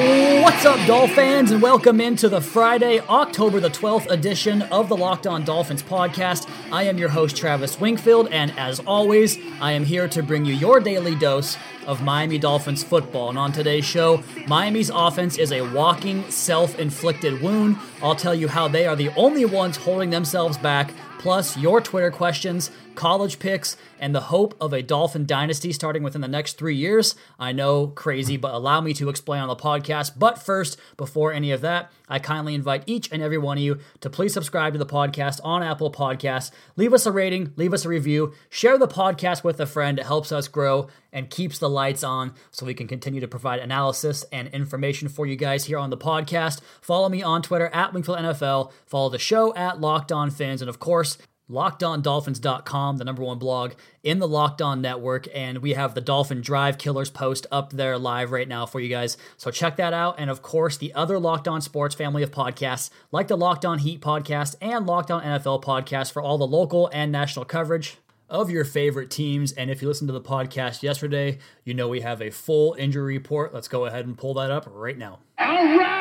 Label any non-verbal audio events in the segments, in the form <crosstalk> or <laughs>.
What's up, Dolphins, and welcome into the Friday, October the 12th edition of the Locked On Dolphins podcast. I am your host, Travis Wingfield, and as always, I am here to bring you your daily dose of Miami Dolphins football. And on today's show, Miami's offense is a walking, self inflicted wound. I'll tell you how they are the only ones holding themselves back plus your Twitter questions, college picks, and the hope of a Dolphin dynasty starting within the next three years. I know, crazy, but allow me to explain on the podcast. But first, before any of that, I kindly invite each and every one of you to please subscribe to the podcast on Apple Podcasts. Leave us a rating, leave us a review, share the podcast with a friend. It helps us grow and keeps the lights on so we can continue to provide analysis and information for you guys here on the podcast. Follow me on Twitter at Wingfield NFL. Follow the show at Locked On Fins. And of course, LockedOnDolphins.com, the number one blog in the Locked On Network, and we have the Dolphin Drive Killers post up there live right now for you guys. So check that out, and of course the other Locked On Sports family of podcasts, like the Locked On Heat podcast and Locked On NFL podcast for all the local and national coverage of your favorite teams. And if you listened to the podcast yesterday, you know we have a full injury report. Let's go ahead and pull that up right now. All right!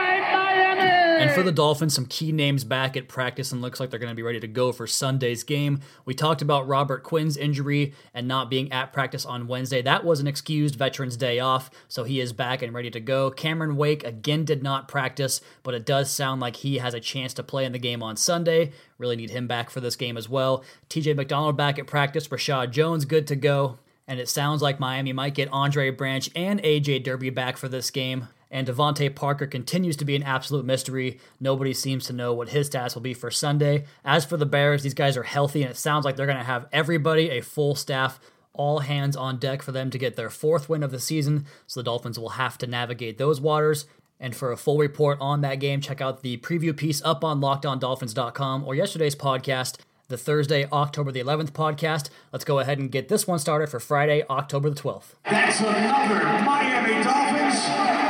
And for the Dolphins, some key names back at practice and looks like they're going to be ready to go for Sunday's game. We talked about Robert Quinn's injury and not being at practice on Wednesday. That was an excused Veterans Day off, so he is back and ready to go. Cameron Wake again did not practice, but it does sound like he has a chance to play in the game on Sunday. Really need him back for this game as well. TJ McDonald back at practice. Reshad Jones good to go. And it sounds like Miami might get Andre Branch and AJ Derby back for this game and DeVante Parker continues to be an absolute mystery. Nobody seems to know what his stats will be for Sunday. As for the Bears, these guys are healthy, and it sounds like they're going to have everybody, a full staff, all hands on deck for them to get their fourth win of the season. So the Dolphins will have to navigate those waters. And for a full report on that game, check out the preview piece up on lockedondolphins.com or yesterday's podcast, the Thursday, October the 11th podcast. Let's go ahead and get this one started for Friday, October the 12th. That's another Miami Dolphins.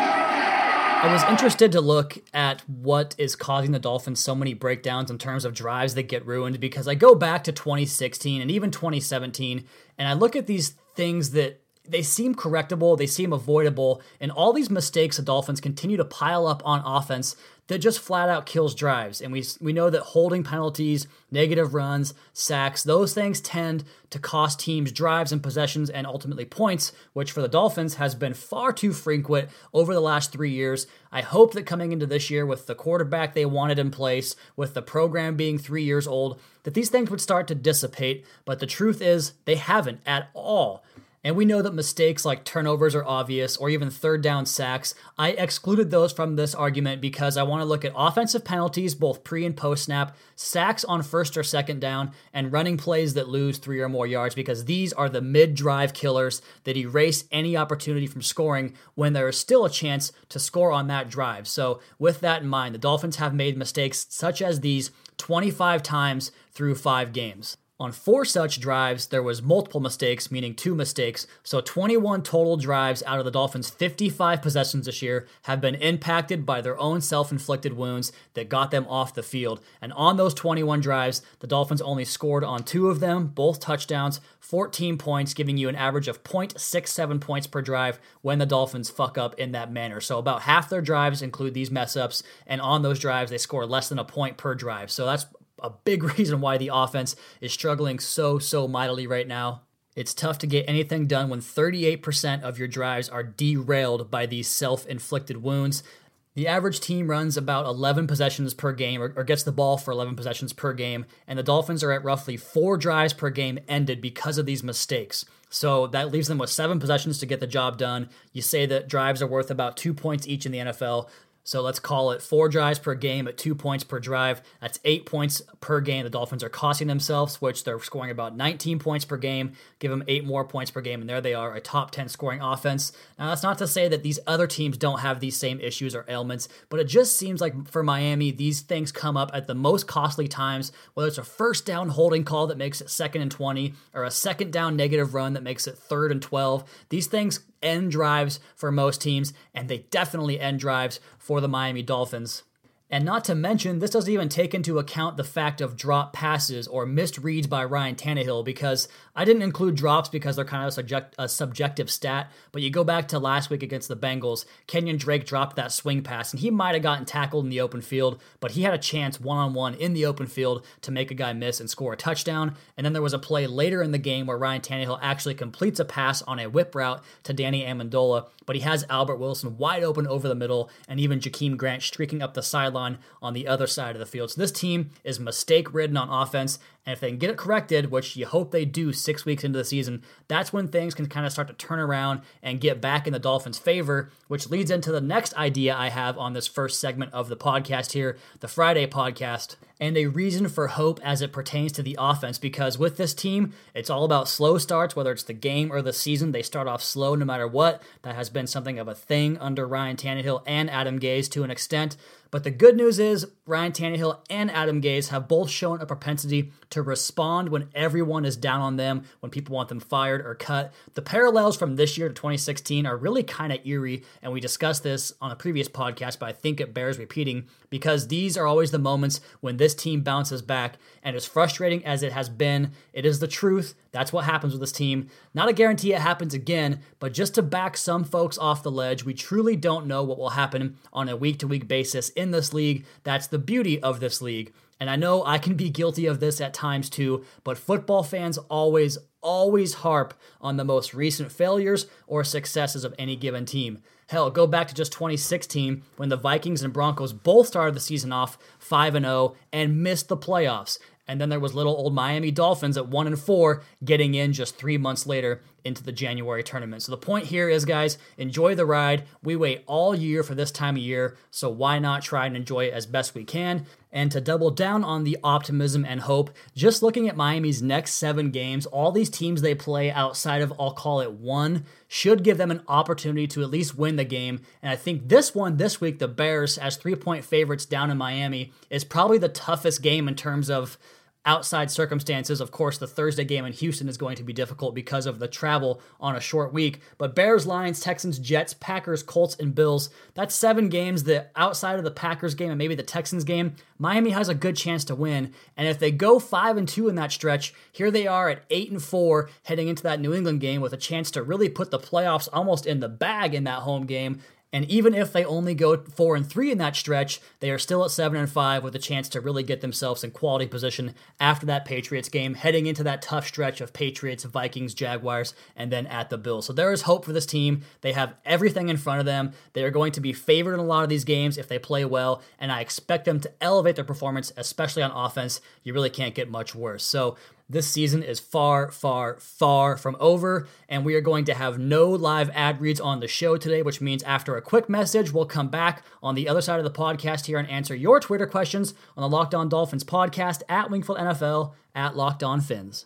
I was interested to look at what is causing the Dolphins so many breakdowns in terms of drives that get ruined because I go back to 2016 and even 2017 and I look at these things that they seem correctable, they seem avoidable, and all these mistakes the Dolphins continue to pile up on offense that just flat out kills drives. And we we know that holding penalties, negative runs, sacks, those things tend to cost teams drives and possessions and ultimately points, which for the Dolphins has been far too frequent over the last 3 years. I hope that coming into this year with the quarterback they wanted in place, with the program being 3 years old, that these things would start to dissipate, but the truth is they haven't at all. And we know that mistakes like turnovers are obvious or even third down sacks. I excluded those from this argument because I want to look at offensive penalties, both pre and post snap, sacks on first or second down, and running plays that lose three or more yards because these are the mid drive killers that erase any opportunity from scoring when there is still a chance to score on that drive. So, with that in mind, the Dolphins have made mistakes such as these 25 times through five games. On four such drives, there was multiple mistakes, meaning two mistakes. So 21 total drives out of the Dolphins' 55 possessions this year have been impacted by their own self-inflicted wounds that got them off the field. And on those 21 drives, the Dolphins only scored on two of them, both touchdowns, 14 points, giving you an average of 0.67 points per drive when the Dolphins fuck up in that manner. So about half their drives include these mess ups, and on those drives, they score less than a point per drive. So that's a big <laughs> reason why the offense is struggling so, so mightily right now. It's tough to get anything done when 38% of your drives are derailed by these self inflicted wounds. The average team runs about 11 possessions per game or, or, gets the ball for 11 possessions per game, and the Dolphins are at roughly four drives per game ended because of these mistakes. So that leaves them with seven possessions to get the job done. You say that drives are worth about two points each in the NFL. So let's call it four drives per game at two points per drive. That's eight points per game. The Dolphins are costing themselves, which they're scoring about 19 points per game. Give them eight more points per game, and there they are, a top 10 scoring offense. Now, that's not to say that these other teams don't have these same issues or ailments, but it just seems like for Miami, these things come up at the most costly times, whether it's a first down holding call that makes it second and 20, or a second down negative run that makes it third and 12. These things end drives for most teams, and they definitely end drives for the Miami Dolphins. And not to mention, this doesn't even take into account the fact of drop passes or missed reads by Ryan Tannehill because I didn't include drops because they're kind of a, subject, a subjective stat, but you go back to last week against the Bengals, Kenyan Drake dropped that swing pass, and he might have gotten tackled in the open field, but he had a chance one on one in the open field to make a guy miss and score a touchdown. And then there was a play later in the game where Ryan Tannehill actually completes a pass on a whip route to Danny Amendola, but he has Albert Wilson wide open over the middle, and even Jakeem Grant streaking up the sideline on the other side of the field. So this team is mistake ridden on offense, and if they can get it corrected, which you hope they do six weeks into the season, that's when things can kind of start to turn around and get back in the Dolphins' favor, which leads into the next idea I have on this first segment of the podcast here, the Friday podcast, and a reason for hope as it pertains to the offense. Because with this team, it's all about slow starts, whether it's the game or the season. They start off slow no matter what. That has been something of a thing under Ryan Tannehill and Adam Gase to an extent. But the good news is Ryan Tannehill and Adam Gase have both shown a propensity to respond when everyone is down on them, when people want them fired or cut. The parallels from this year to 2016 are really kind of eerie, and we discussed this on a previous podcast, but I think it bears repeating because these are always the moments when this team bounces back. And as frustrating as it has been, it is the truth. That's what happens with this team. Not a guarantee it happens again, but just to back some folks off the ledge, we truly don't know what will happen on a week to week basis in this league. That's the beauty of this league. And I know I can be guilty of this at times too, but football fans always, always harp on the most recent failures or successes of any given team. Hell, go back to just 2016 when the Vikings and Broncos both started the season off 5 and 0 and missed the playoffs. And then there was little old Miami Dolphins at 1 and 4 getting in just 3 months later into the January tournament. So the point here is guys, enjoy the ride. We wait all year for this time of year, so why not try and enjoy it as best we can? And to double down on the optimism and hope, just looking at Miami's next 7 games, all these teams they play outside of I'll call it one should give them an opportunity to at least win the game. And I think this one this week, the Bears as 3-point favorites down in Miami is probably the toughest game in terms of outside circumstances. Of course, the Thursday game in Houston is going to be difficult because of the travel on a short week. But Bears, Lions, Texans, Jets, Packers, Colts, and Bills, that's seven games that outside of the Packers game and maybe the Texans game, Miami has a good chance to win. And if they go 5 and 2 in that stretch, here they are at 8 and 4 heading into that New England game with a chance to really put the playoffs almost in the bag in that home game and even if they only go four and three in that stretch, they are still at seven and five with a chance to really get themselves in quality position after that Patriots game, heading into that tough stretch of Patriots, Vikings, Jaguars, and then at the Bills. So there is hope for this team. They have everything in front of them. They are going to be favored in a lot of these games if they play well, and I expect them to elevate their performance, especially on offense. You really can't get much worse. So this season is far, far, far from over, and we are going to have no live ad reads on the show today, which means after a quick message, we'll come back on the other side of the podcast here and answer your Twitter questions on the Locked On Dolphins podcast at Wingfield NFL at Locked On Fins.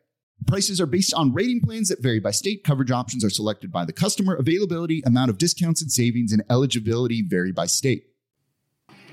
Prices are based on rating plans that vary by state. Coverage options are selected by the customer. Availability, amount of discounts and savings, and eligibility vary by state.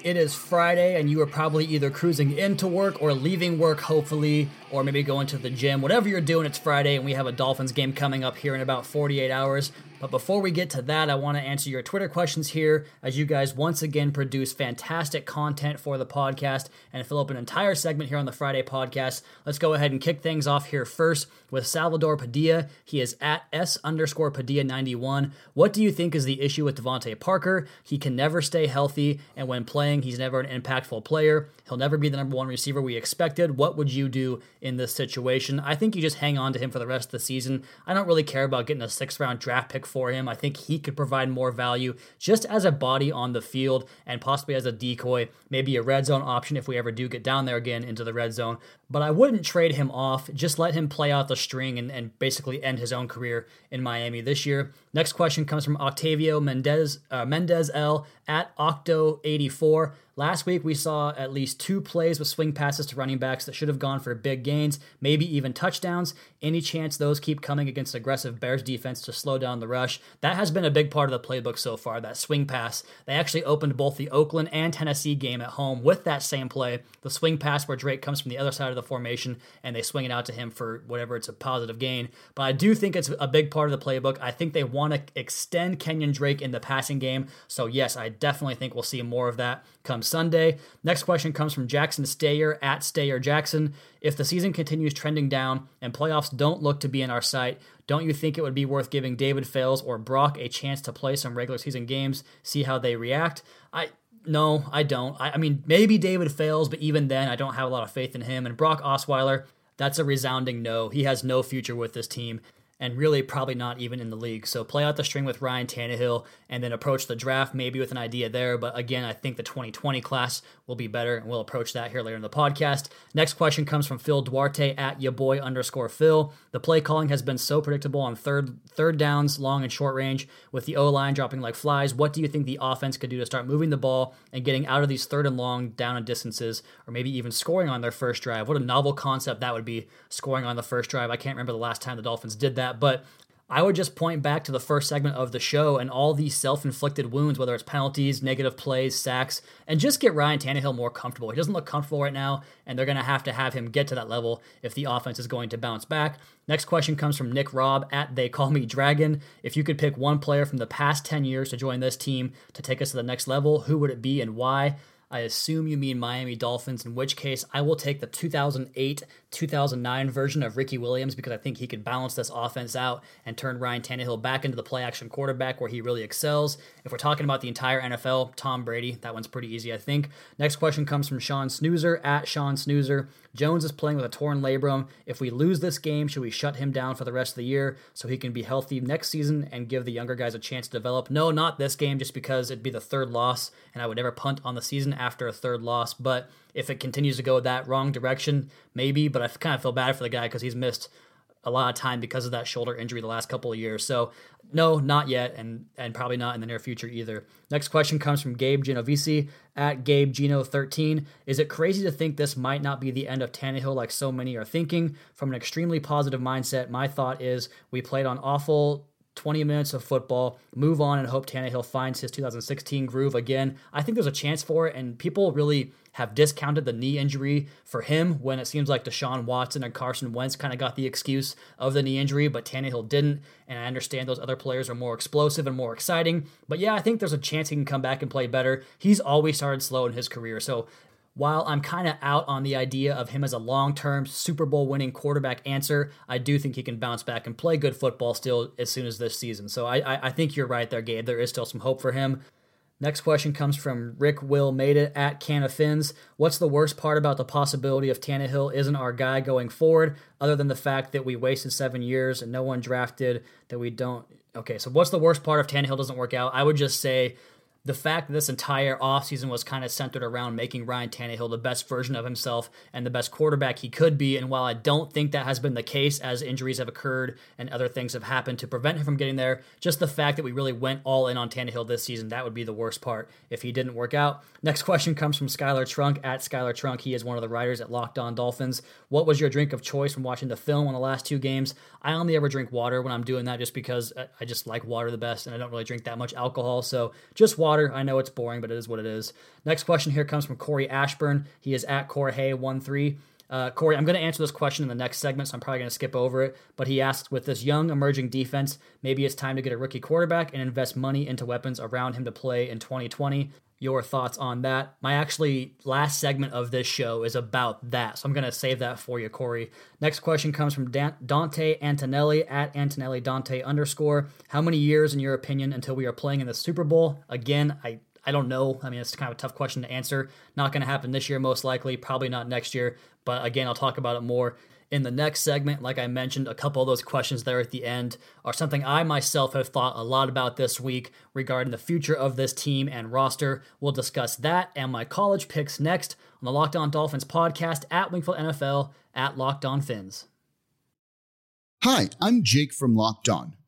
It is Friday, and you are probably either cruising into work or leaving work, hopefully, or maybe going to the gym. Whatever you're doing, it's Friday, and we have a Dolphins game coming up here in about 48 hours. But before we get to that, I want to answer your Twitter questions here as you guys once again produce fantastic content for the podcast and fill up an entire segment here on the Friday podcast. Let's go ahead and kick things off here first with Salvador Padilla. He is at S underscore Padilla 91. What do you think is the issue with DeVante Parker? He can never stay healthy, and when playing, he's never an impactful player. He'll never be the number one receiver we expected. What would you do in this situation? I think you just hang on to him for the rest of the season. I don't really care about getting a sixth round draft pick for him. I think he could provide more value just as a body on the field and possibly as a decoy, maybe a red zone option if we ever do get down there again into the red zone. But I wouldn't trade him off. Just let him play out the string and, and basically end his own career in Miami this year. Next question comes from Octavio Mendez, uh, Mendez L at Octo84. Last week, we saw at least two plays with swing passes to running backs that should have gone for big gains, maybe even touchdowns. Any chance those keep coming against aggressive Bears defense to slow down the rush? That has been a big part of the playbook so far, that swing pass. They actually opened both the Oakland and Tennessee game at home with that same play. The swing pass where Drake comes from the other side of the formation and they swing it out to him for whatever it's a positive gain. But I do think it's a big part of the playbook. I think they want to extend Kenyan Drake in the passing game. So, yes, I definitely think we'll see more of that come Sunday. Next question comes from Jackson Stayer at Stayer Jackson. If the season continues trending down and playoffs don't look to be in our sight, don't you think it would be worth giving David Fales or Brock a chance to play some regular season games, see how they react? I no, I don't. I, I mean, maybe David Fales, but even then, I don't have a lot of faith in him. And Brock Osweiler, that's a resounding no. He has no future with this team and really probably not even in the league. So play out the string with Ryan Tannehill and then approach the draft maybe with an idea there. But again, I think the 2020 class will be better, and we'll approach that here later in the podcast. Next question comes from Phil Duarte at ya boy underscore Phil. The play calling has been so predictable on third third downs, long and short range, with the O line dropping like flies. What do you think the offense could do to start moving the ball and getting out of these third and long down and distances, or maybe even scoring on their first drive? What a novel concept that would be, scoring on the first drive. I can't remember the last time the Dolphins did that that. But I would just point back to the first segment of the show and all these self inflicted wounds, whether it's penalties, negative plays, sacks, and just get Ryan Tannehill more comfortable. He doesn't look comfortable right now, and they're going to have to have him get to that level if the offense is going to bounce back. Next question comes from Nick Robb at They Call Me Dragon. If you could pick one player from the past 10 years to join this team to take us to the next level, who would it be and why? I assume you mean Miami Dolphins, in which case I will take the 2008 2009 version of Ricky Williams because I think he could balance this offense out and turn Ryan Tannehill back into the play action quarterback where he really excels. If we're talking about the entire NFL, Tom Brady, that one's pretty easy, I think. Next question comes from Sean Snoozer at Sean Snoozer. Jones is playing with a torn labrum. If we lose this game, should we shut him down for the rest of the year so he can be healthy next season and give the younger guys a chance to develop? No, not this game, just because it'd be the third loss, and I would never punt on the season after a third loss. But if it continues to go that wrong direction, maybe. But I kind of feel bad for the guy because he's missed a lot of time because of that shoulder injury the last couple of years. So no, not yet, and and probably not in the near future either. Next question comes from Gabe Genovese at Gabe Geno 13. Is it crazy to think this might not be the end of Tannehill like so many are thinking? From an extremely positive mindset, my thought is we played on awful 20 minutes of football, move on, and hope Tannehill finds his 2016 groove again. I think there's a chance for it, and people really have discounted the knee injury for him when it seems like Deshaun Watson and Carson Wentz kind of got the excuse of the knee injury, but Tannehill didn't. And I understand those other players are more explosive and more exciting. But yeah, I think there's a chance he can come back and play better. He's always started slow in his career. So while I'm kind of out on the idea of him as a long term Super Bowl winning quarterback answer, I do think he can bounce back and play good football still as soon as this season. So I, I, I think you're right there, Gabe. There is still some hope for him. Next question comes from Rick Will Made It at Can of Fins. What's the worst part about the possibility of Tannehill isn't our guy going forward, other than the fact that we wasted seven years and no one drafted that we don't? Okay, so what's the worst part if Tannehill doesn't work out? I would just say the fact that this entire offseason was kind of centered around making Ryan Tannehill the best version of himself and the best quarterback he could be. And while I don't think that has been the case as injuries have occurred and other things have happened to prevent him from getting there, just the fact that we really went all in on Tannehill this season, that would be the worst part if he didn't work out. Next question comes from Skylar Trunk at Skylar Trunk. He is one of the writers at Locked On Dolphins. What was your drink of choice from watching the film on the last two games? I only ever drink water when I'm doing that just because uh, I just like water the best and I don't really drink that much alcohol. So just water. I know it's boring, but it is what it is. Next question here comes from Corey Ashburn. He is at Corey13. Uh, Corey, I'm going to answer this question in the next segment, so I'm probably going to skip over it. But he asks, with this young emerging defense, maybe it's time to get a rookie quarterback and invest money into weapons around him to play in 2020 your thoughts on that. My actually last segment of this show is about that, so I'm going to save that for you, Corey. Next question comes from Dante Antonelli at Antonelli Dante underscore. How many years, in your opinion, until we are playing in the Super Bowl? Again, I I don't know. I mean, it's kind of a tough question to answer. Not going to happen this year, most likely. Probably not next year. But again, I'll talk about it more in the next segment. Like I mentioned, a couple of those questions there at the end are something I myself have thought a lot about this week regarding the future of this team and roster. We'll discuss that and my college picks next on the Locked On Dolphins podcast at Wingfield NFL at Locked On Fins. Hi, I'm Jake from Locked On.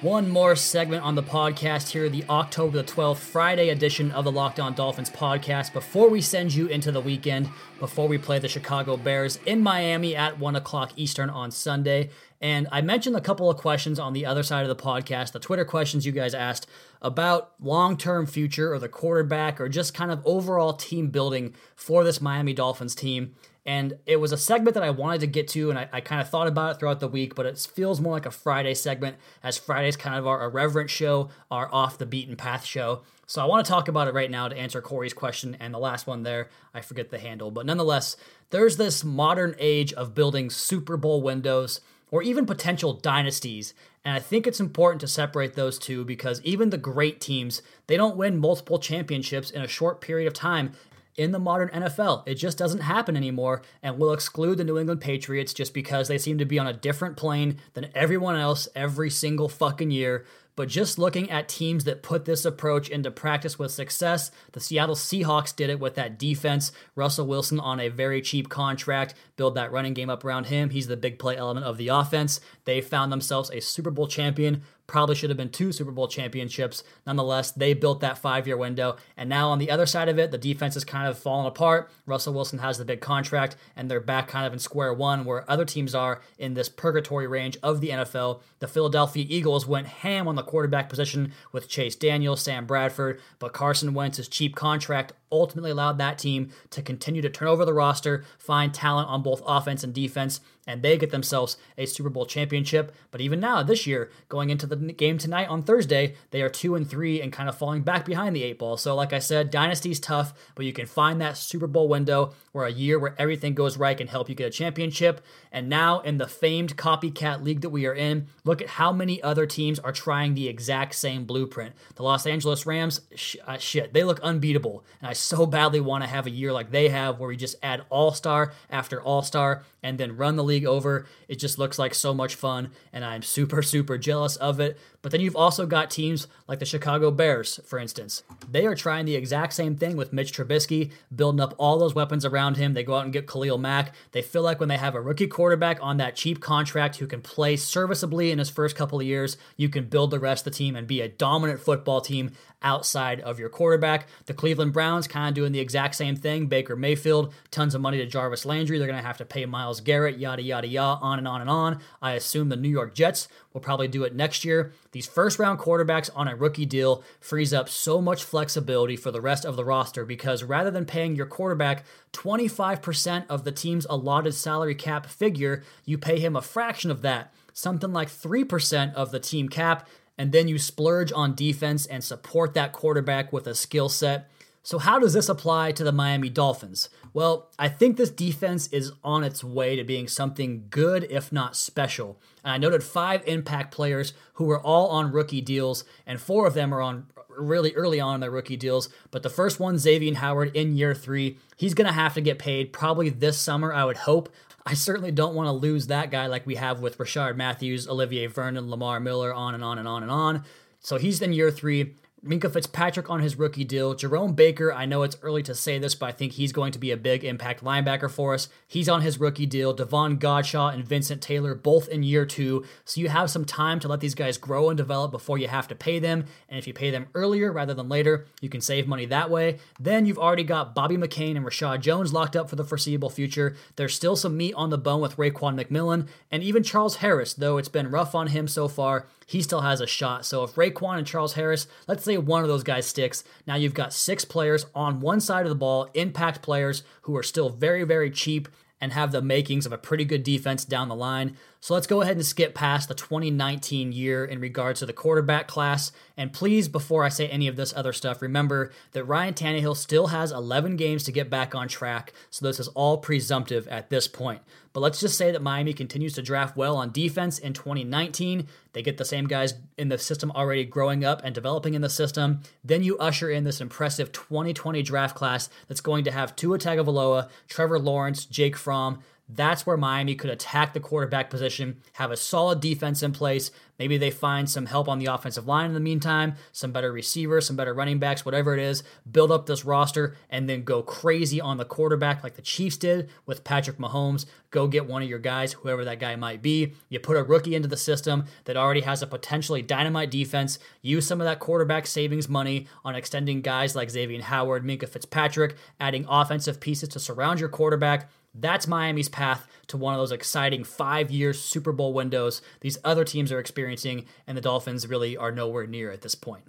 One more segment on the podcast here, the October the 12th, Friday edition of the Locked On Dolphins podcast. Before we send you into the weekend, before we play the Chicago Bears in Miami at 1 o'clock Eastern on Sunday. And I mentioned a couple of questions on the other side of the podcast, the Twitter questions you guys asked about long term future or the quarterback or just kind of overall team building for this Miami Dolphins team. And it was a segment that I wanted to get to, and I, I kind of thought about it throughout the week, but it feels more like a Friday segment, as Friday's kind of our irreverent show, our off the beaten path show. So I want to talk about it right now to answer Corey's question. And the last one there, I forget the handle. But nonetheless, there's this modern age of building Super Bowl windows or even potential dynasties. And I think it's important to separate those two because even the great teams, they don't win multiple championships in a short period of time in the modern NFL. It just doesn't happen anymore, and we'll exclude the New England Patriots just because they seem to be on a different plane than everyone else every single fucking year. But just looking at teams that put this approach into practice with success, the Seattle Seahawks did it with that defense. Russell Wilson on a very cheap contract, build that running game up around him. He's the big play element of the offense. They found themselves a Super Bowl champion probably should have been two Super Bowl championships. Nonetheless, they built that five year window. And now on the other side of it, the defense is kind of fallen apart. Russell Wilson has the big contract, and they're back kind of in square one where other teams are in this purgatory range of the NFL. The Philadelphia Eagles went ham on the quarterback position with Chase Daniel, Sam Bradford, but Carson Wentz's cheap contract ultimately allowed that team to continue to turn over the roster, find talent on both offense and defense, and they get themselves a Super Bowl championship. But even now, this year, going into the game tonight on Thursday, they are two and three and kind of falling back behind the eight ball. So, like I said, dynasty's tough, but you can find that Super Bowl window where a year where everything goes right can help you get a championship. And now, in the famed copycat league that we are in, look at how many other teams are trying the exact same blueprint. The Los Angeles Rams, sh- uh, shit, they look unbeatable. And I so badly want to have a year like they have where we just add all star after all star and then run the league over. It just looks like so much fun, and I'm super, super jealous of it. But then you've also got teams like the Chicago Bears, for instance. They are trying the exact same thing with Mitch Trubisky, building up all those weapons around him. They go out and get Khalil Mack. They feel like when they have a rookie quarterback on that cheap contract who can play serviceably in his first couple of years, you can build the rest of the team and be a dominant football team outside of your quarterback. The Cleveland Browns kind of doing the exact same thing. Baker Mayfield, tons of money to Jarvis Landry. They're going to have to pay Myles Garrett, yada, yada, yada, on and on and on. I assume the New York Jets will probably do it next year. These first round quarterbacks on a rookie deal frees up so much flexibility for the rest of the roster because rather than paying your quarterback 25% of the team's allotted salary cap figure, you pay him a fraction of that, something like 3% of the team cap, and then you splurge on defense and support that quarterback with a skill set. So, how does this apply to the Miami Dolphins? Well, I think this defense is on its way to being something good, if not special. And I noted five impact players who were all on rookie deals, and four of them are on really early on in their rookie deals. But the first one, Xavier Howard, in year three, he's going to have to get paid probably this summer, I would hope. I certainly don't want to lose that guy like we have with Rishard Matthews, Olivier Vernon, Lamar Miller, on and on and on and on. So he's in year three. Minkah Fitzpatrick on his rookie deal. Jerome Baker, I know it's early to say this, but I think he's going to be a big impact linebacker for us. He's on his rookie deal. Davon Godchaux and Vincent Taylor, both in year two. So you have some time to let these guys grow and develop before you have to pay them. And if you pay them earlier rather than later, you can save money that way. Then you've already got Bobby McCain and Reshad Jones locked up for the foreseeable future. There's still some meat on the bone with Raekwon McMillan and even Charles Harris, though it's been rough on him so far he still has a shot. So if Raekwon and Charles Harris, let's say one of those guys sticks, now you've got six players on one side of the ball, impact players who are still very, very cheap and have the makings of a pretty good defense down the line. So let's go ahead and skip past the 2019 year in regards to the quarterback class. And please, before I say any of this other stuff, remember that Ryan Tannehill still has 11 games to get back on track. So this is all presumptive at this point. But let's just say that Miami continues to draft well on defense in 2019. They get the same guys in the system already growing up and developing in the system. Then you usher in this impressive 2020 draft class that's going to have Tua Tagovailoa, Trevor Lawrence, Jake Fromm, that's where Miami could attack the quarterback position, have a solid defense in place. Maybe they find some help on the offensive line in the meantime, some better receivers, some better running backs, whatever it is. Build up this roster and then go crazy on the quarterback like the Chiefs did with Patrick Mahomes. Go get one of your guys, whoever that guy might be. You put a rookie into the system that already has a potentially dynamite defense. Use some of that quarterback savings money on extending guys like Xavier Howard, Minkah Fitzpatrick, adding offensive pieces to surround your quarterback that's Miami's path to one of those exciting five year Super Bowl windows these other teams are experiencing, and the Dolphins really are nowhere near at this point.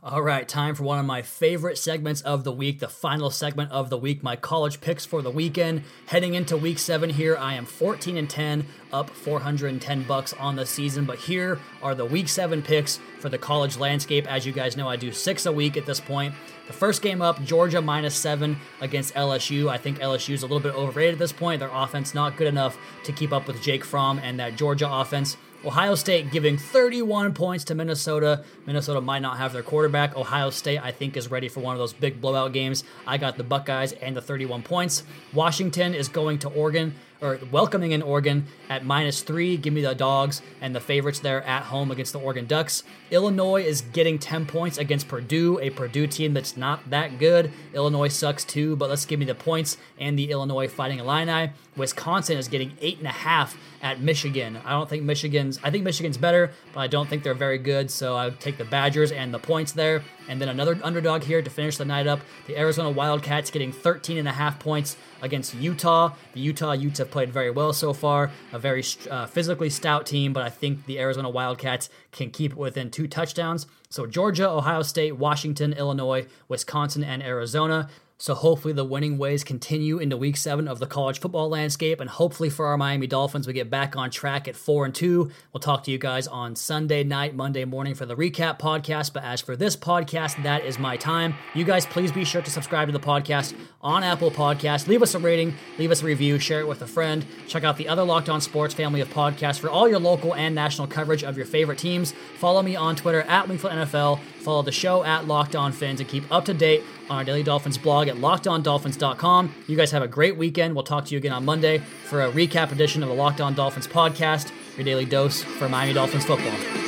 All right, time for one of my favorite segments of the week, the final segment of the week, my college picks for the weekend. Heading into week 7 here, I am 14 and 10, up 410 bucks on the season, but here are the week 7 picks for the college landscape. As you guys know, I do 6 a week at this point. The first game up, Georgia minus 7 against LSU. I think LSU is a little bit overrated at this point. Their offense not good enough to keep up with Jake Fromm and that Georgia offense. Ohio State giving 31 points to Minnesota. Minnesota might not have their quarterback. Ohio State, I think, is ready for one of those big blowout games. I got the Buckeyes and the 31 points. Washington is going to Oregon or welcoming in Oregon at minus three. Give me the dogs and the favorites there at home against the Oregon Ducks. Illinois is getting 10 points against Purdue, a Purdue team that's not that good. Illinois sucks too, but let's give me the points and the Illinois Fighting Illini. Wisconsin is getting eight and a half at Michigan. I don't think Michigan's. I think Michigan's better, but I don't think they're very good. So I would take the Badgers and the points there. And then another underdog here to finish the night up. The Arizona Wildcats getting 13 and a half points against Utah. The Utah Utes have played very well so far, a very uh, physically stout team, but I think the Arizona Wildcats can keep it within two touchdowns. So Georgia, Ohio State, Washington, Illinois, Wisconsin, and Arizona. So hopefully the winning ways continue into week seven of the college football landscape, and hopefully for our Miami Dolphins, we get back on track at four and two. We'll talk to you guys on Sunday night, Monday morning for the recap podcast. But as for this podcast, that is my time. You guys, please be sure to subscribe to the podcast on Apple Podcast. Leave us a rating, leave us a review, share it with a friend. Check out the other Locked On Sports family of podcasts for all your local and national coverage of your favorite teams. Follow me on Twitter at Wingfield NFL. Follow the show at Locked On Fins and keep up to date on our Daily Dolphins blog at lockedondolphins.com. You guys have a great weekend. We'll talk to you again on Monday for a recap edition of the Locked On Dolphins podcast, your daily dose for Miami Dolphins football.